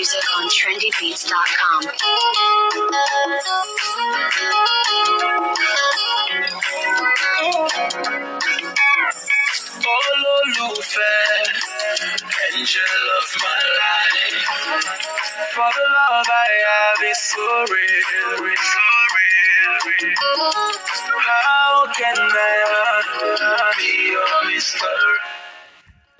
music on trendybeats.com. Olólùfẹ́, angel of my life. For the love I have is so real, it's so real, real. How can I ever be your mystery?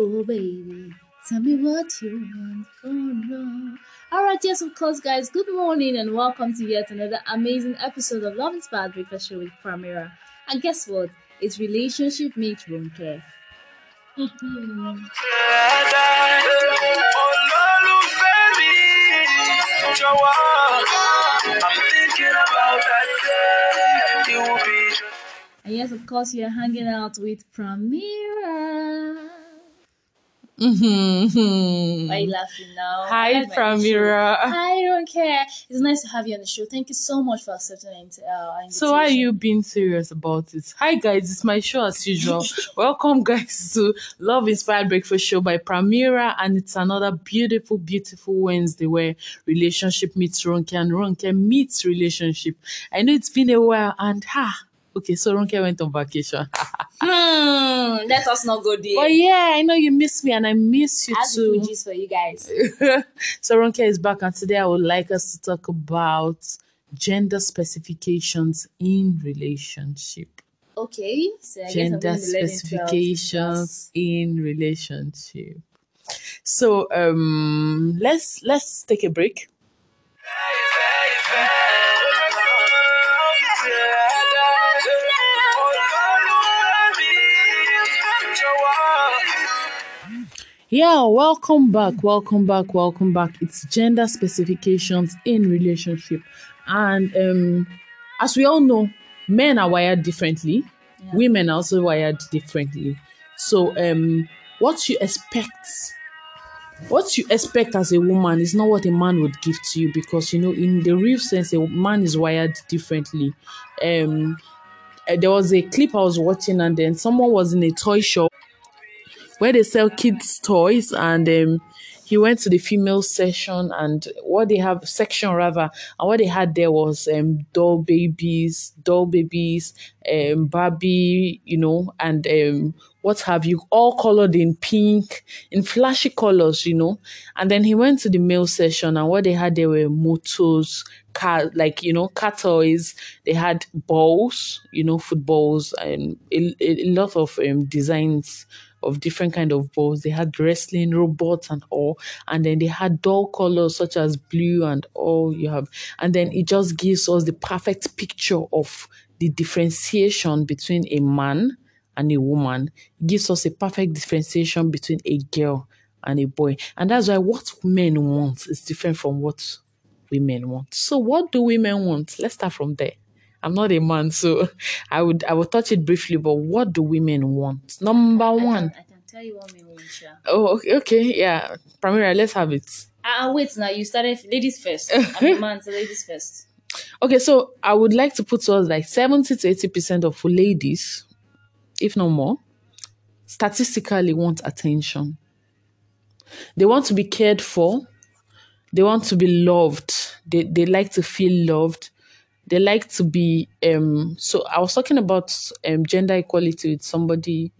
Oh baby, tell me what you want for love. Alright, yes, of course, guys. Good morning and welcome to yet another amazing episode of Love Inspired Breakfast Show with Primera. And guess what? It's relationship meets Ronke. And yes, of course, you're hanging out with Primera. Mhm. Why are you laughing now? Hi, Pramira. Hi, I don't care. It's nice to have you on the show. Thank you so much for accepting our uh, invitation. So why are you being serious about it? Hi guys, it's my show as usual. Welcome guys to Love Inspired Breakfast Show by Pramira and it's another beautiful, beautiful Wednesday where relationship meets Ronke and Ronke meets relationship. I know it's been a while and ha okay, so Ronke went on vacation. Hmm, let us not go there. but yeah, I know you miss me and I miss you the too. Fugees for you guys. so Ronke is back and today I would like us to talk about gender specifications in relationship. Okay, so I guess I'm Gender going to let into specifications in relationship. So um let's let's take a break. Yeah, welcome back, welcome back, welcome back. It's gender specifications in relationship. And um as we all know, men are wired differently. Women are also wired differently. So um what you expect what you expect as a woman is not what a man would give to you because you know in the real sense a man is wired differently. Um uh, there was a clip I was watching and then someone was in a toy shop where they sell kids toys and um, he went to the female section and what they have section rather and what they had there was um, doll babies doll babies um, barbie you know and um, what have you all colored in pink in flashy colors you know. And then he went to the male section and what they had there were motors car like you know car toys. They had balls you know footballs and a, a, lot of um, designs of different kind of balls. They had wrestling robots and all, and then they had doll colors such as blue and all you have, and then it just gives us the perfect picture of the differentiation between a man and a woman. It gives us a perfect differentiation between a girl and a boy, and that's why what men want is different from what women want. So, what do women want? Let's start from there. I'm not a man, so I would I would touch it briefly. But what do women want? Number I can, one. I can tell you what me want, Sha. Oh, okay, okay, yeah. Primera, let's have it. Ah, wait now. You started ladies first. I'm a man, so ladies first. Okay, so I would like to put to us like 70 to 80 percent of ladies, if not more, statistically want attention. They want to be cared for. They want to be loved. They they like to feel loved. They like to be um so I was talking about um gender equality with somebody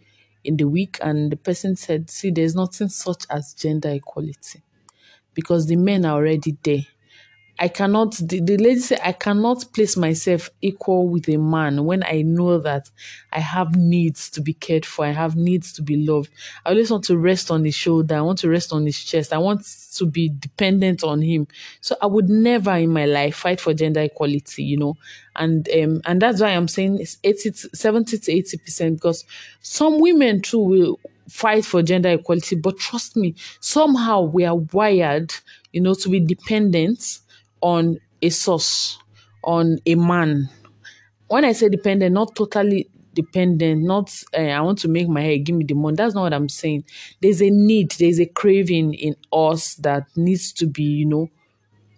in the week and the person said, see, there's nothing such as gender equality because the men are already there. I cannot, the, the lady said, I cannot place myself equal with a man when I know that I have needs to be cared for. I have needs to be loved. I always want to rest on his shoulder. I want to rest on his chest. I want to be dependent on him. So I would never in my life fight for gender equality, you know. And um, and that's why I'm saying it's 80 to, 70 to 80 percent because some women too will fight for gender equality, but trust me, somehow we are wired, you know, to be dependent on a source, on a man. When I say dependent, not totally dependent, not uh, I want to make my hair, give me the money. That's not what I'm saying. There's a need, there's a craving in us that needs to be, you know,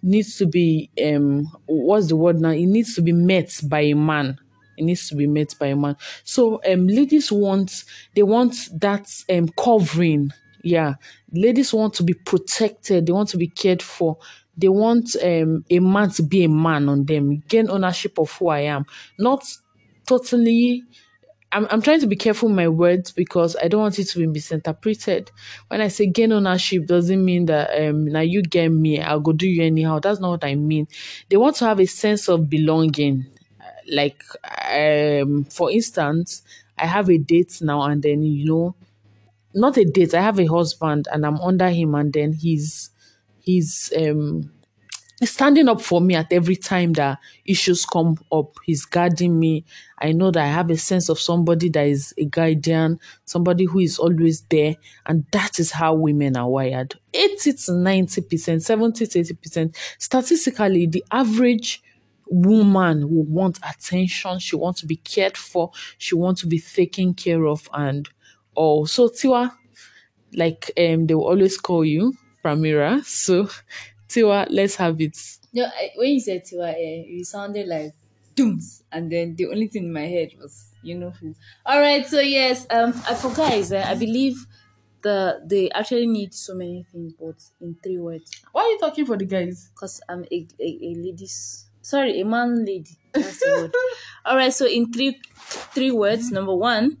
needs to be um what's the word now? It needs to be met by a man. It needs to be met by a man. So um ladies want they want that um covering Yeah, ladies want to be protected. They want to be cared for. They want um, a man to be a man on them, gain ownership of who I am. Not totally. I'm, I'm trying to be careful my words because I don't want it to be misinterpreted. When I say gain ownership, doesn't mean that um, now you get me, I'll go do you anyhow. That's not what I mean. They want to have a sense of belonging. Like, um, for instance, I have a date now, and then you know, not a date. I have a husband, and I'm under him, and then he's he's um standing up for me at every time that issues come up. He's guarding me. I know that I have a sense of somebody that is a guardian, somebody who is always there. And that is how women are wired. 80 to 90%, 70 to 80%. Statistically, the average woman will want attention. She wants to be cared for. She wants to be taken care of. And oh, so Tiwa, like um, they will always call you Pramira. So Tiwa, let's have it. No, I, when you said Tiwa, eh, you sounded like dooms, and then the only thing in my head was you know who. All right, so yes, um, I for guys, eh, I believe the they actually need so many things, but in three words, Why are you talking for the guys? because I'm a, a a ladies, sorry, a man lady. That's the word. All right, so in three three words, number one,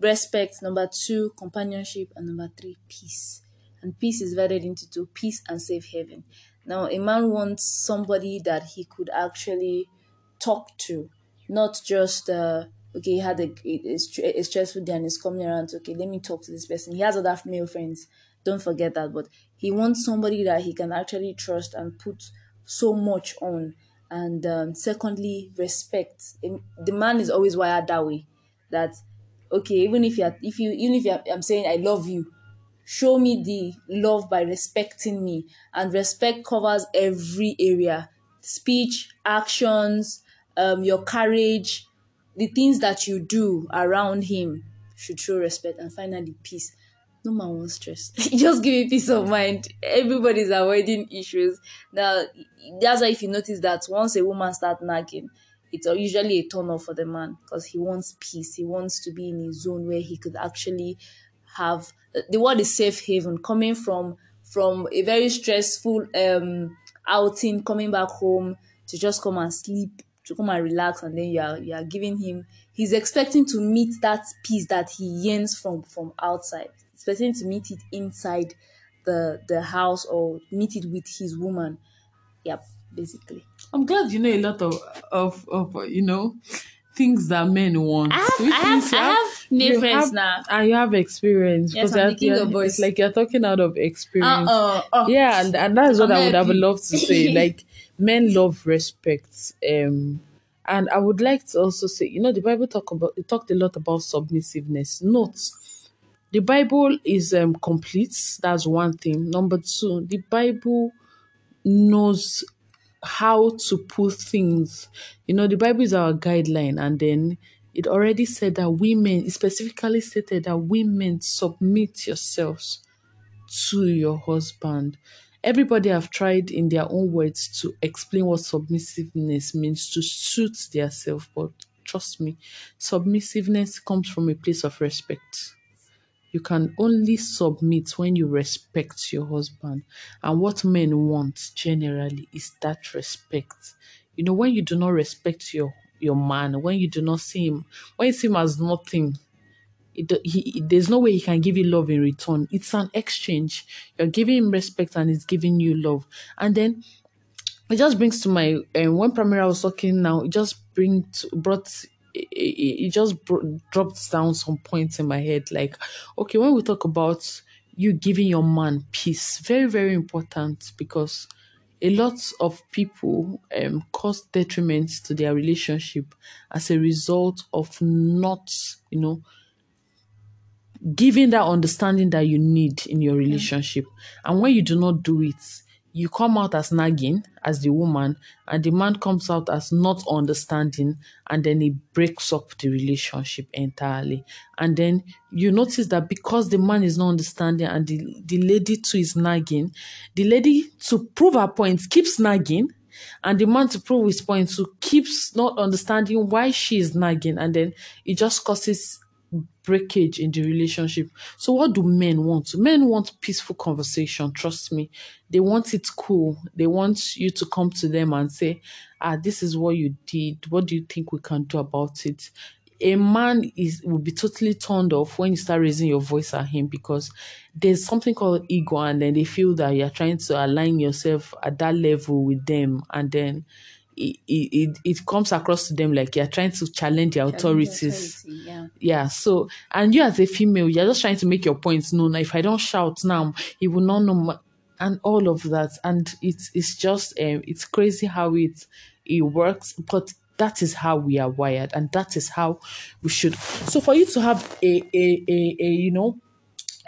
respect. Number two, companionship, and number three, peace. And peace is divided into two: peace and safe haven. Now, a man wants somebody that he could actually talk to, not just uh, okay, he had a, a, stressful day and he's coming around. Okay, let me talk to this person. He has other male friends. Don't forget that. But he wants somebody that he can actually trust and put so much on. And um, secondly, respect. The man is always wired that way. That okay, even if you are, if you even if you're, I'm saying I love you, show me the love by respecting me. And respect covers every area. Speech actions um your courage the things that you do around him should show respect. And finally peace. No man wants stress. Just give me peace of mind. Everybody's avoiding issues. Now that's why if you notice that once a woman start nagging it's usually a turn off for the man because he wants peace. He wants to be in his zone where he could actually have the word is safe haven coming from from a very stressful um outing coming back home to just come and sleep to come and relax and then you are you are giving him he's expecting to meet that peace that he yearns from from outside. Expecting to meet it inside the the house or meet it with his woman. Yep basically. I'm glad you know a lot of of, of you know things that men want. I have- I have- I have friends now. and you have experience. Yes, because I'm you're- the king of you're- boys. It's like you're talking out of experience. uh-uh oh. Yeah, and, and that's what I'm I would have loved to say. Like men love respect. Um and I would like to also say, you know, the Bible talk about it talked a lot about submissiveness. Note the Bible is um complete. That's one thing. Number two, the Bible knows how to put things. You know, the Bible is our guideline, and then it already said that women, specifically stated that women submit yourselves to your husband. Everybody have tried in their own words to explain what submissiveness means to suit their self, but trust me, submissiveness comes from a place of respect. You can only submit when you respect your husband. And what men want generally is that respect. You know, when you do not respect your your man, when you do not see him, when you see him as nothing, it, he, there's no way he can give you love in return. It's an exchange. You're giving him respect and he's giving you love. And then it just brings to my um, when Pramira was talking now, it just brings brought it, just bro- dropped down some points in my head. Like, okay, when we talk about you giving your man peace, very very important because a lot of people um, cause detriment to their relationship as a result of not, you know, giving that understanding that you need in your relationship. And when you do not do it, you come out as nagging as the woman, and the man comes out as not understanding, and then it breaks up the relationship entirely. And then you notice that because the man is not understanding and the, the lady too is nagging, the lady to prove her point keeps nagging, and the man to prove his point to keeps not understanding why she is nagging, and then it just causes breakage in the relationship. So what do men want? Men want peaceful conversation, trust me. They want it cool. They want you to come to them and say, "Ah, this is what you did. What do you think we can do about it?" a man is will be totally turned off when you start raising your voice at him because there's something called ego and then they feel that you're trying to align yourself at that level with them and then it, it, it comes across to them like you're trying to challenge their authorities. Authority, yeah. yeah so and you as a female you're just trying to make your points known. If i don't shout now he will not know my, and all of that. And it's it's just um, it's crazy how it it works but that is how we are wired and that is how we should. So for you to have a a a, a you know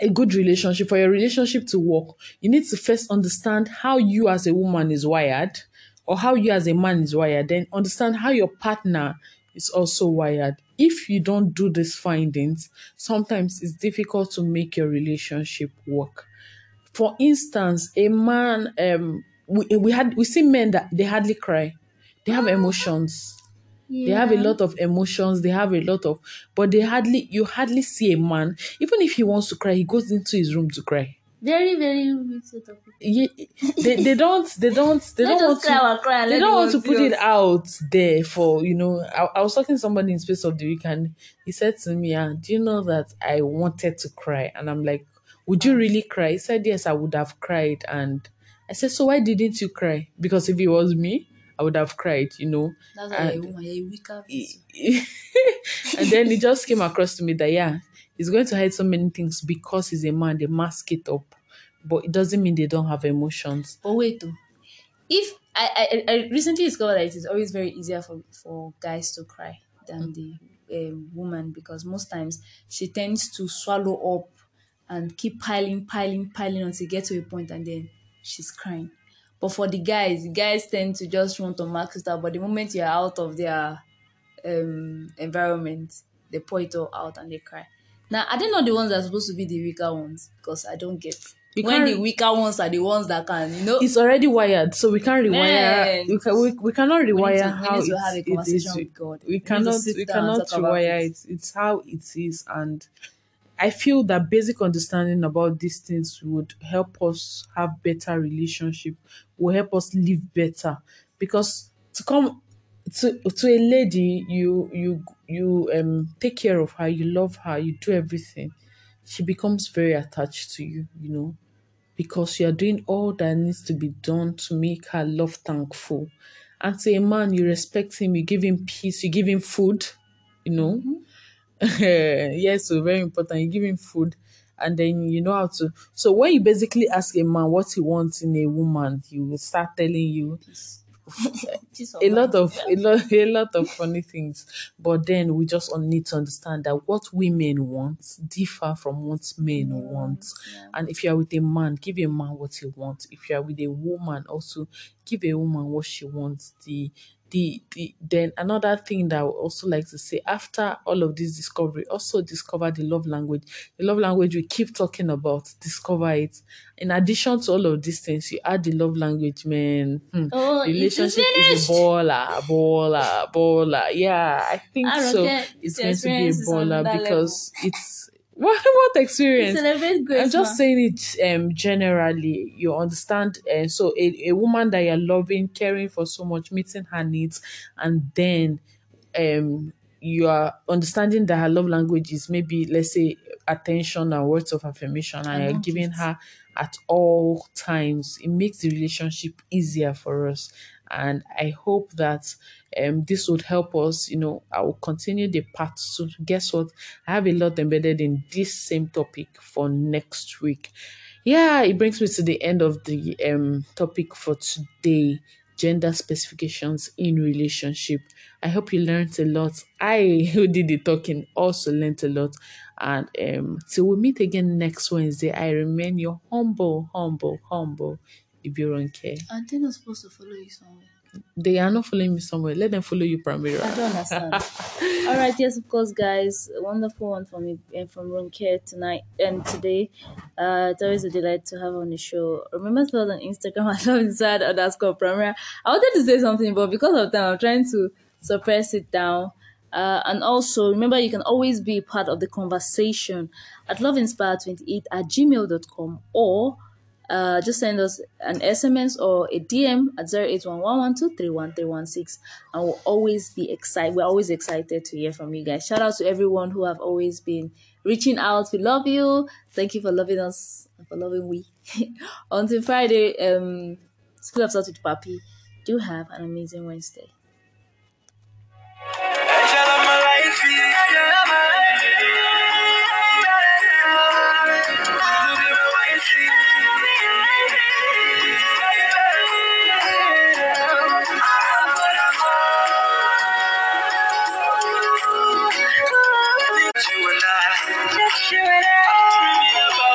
a good relationship for your relationship to work you need to first understand how you as a woman is wired or how you as a man is wired then understand how your partner is also wired. If you don't do these findings sometimes it's difficult to make your relationship work. For instance a man um we, we had we see men that they hardly cry. They have emotions. They have a lot of emotions. They have a lot of but they hardly you hardly see a man. Even if he wants to cry he goes into his room to cry Very, very weak set of people. Ye- they, they don't they don't they don't want cry to cry they don't want to put it out there for you know I, I was talking to somebody in space of the week and he said to me ah, do you know that i wanted to cry? And i'm like would you really cry? He said yes i would have cried. And i said so why didn't you cry? Because if it was me i would have cried you know? That's And- you're a woman, a weaker and then it just came across to me that yeah, he's going to hide so many things because he's a man. They mask it up, but it doesn't mean they don't have emotions. But wait though. If I, I, I recently discovered that it is always very easier for, for guys to cry than the um, woman because most times she tends to swallow up and keep piling, piling, piling until it gets to a point and then she's crying. But for the guys, the guys tend to just want to max it out. But the moment you're out of their um, environment, they pour it all out and they cry. Now, are they not the ones that are supposed to be the weaker ones? Because I don't get. When the weaker ones are the ones that can, you know, It's already wired, so we can't rewire. Man. We, can, we, we cannot rewire to, how we it's- have a it conversation with God. We to cannot we cannot rewire it. it. It's how it is, and I feel that basic understanding about these things would help us have better relationship, will help us live better. Because to come to to a lady, you you you um take care of her, you love her, you do everything. She becomes very attached to you, you know, because you are doing all that needs to be done to make her love thankful. And to a man, you respect him, you give him peace, you give him food, you know. yes, so very important. You give him food and then you know how to. So when you basically ask a man what he wants in a woman, he will start telling you Peace a lot of a lot a lot of funny things. But then we just need to understand that what women want differ from what men mm, want. And if you are with a man, give a man what he wants. If you are with a woman, also give a woman what she wants. The the, the then another thing that I would also like to say after all of this discovery, also discover the love language. The love language we keep talking about, discover it. In addition to all of these things, you add the love language, man. Hmm Oh, relationship is a baller, baller, baller. Yeah, I think I so. It's going to be a baller because it's what what experience? Celebrate grace. I'm just ma. saying it um generally. You understand? Uh, so a, a woman that you're loving, caring for so much, meeting her needs, and then um you are understanding that her love language is maybe let's say attention and words of affirmation, and, you're giving her at all times. It makes the relationship easier for us. And I hope that um, this would help us. You know, I will continue the part soon. Guess what? I have a lot embedded in this same topic for next week. Yeah, it brings me to the end of the um, topic for today gender specifications in relationship. I hope you learned a lot. I, who did the talking, also learned a lot. And um, till we meet again next Wednesday, I remain your humble, humble, humble Ibironke. Are they not supposed to follow you somewhere? They are not following me somewhere. Let them follow you, Pramira. I don't understand. All right, yes, of course, guys. A wonderful one from me uh, from Ronke tonight and today. Uh, it's always a delight to have on the show. Remember to follow on Instagram at love inside underscore Premier. I wanted to say something, but because of time, I'm trying to suppress it down. Uh, and also remember you can always be part of the conversation at loveinspire28 at gmail.com or uh, just send us an SMS or a DM at 0811123116 and we'll always be excited. We're always excited to hear from you guys. Shout out to everyone who have always been reaching out. We love you. Thank you for loving us and for loving we. Until Friday, um, School of Thought with Papi. Do have an amazing Wednesday.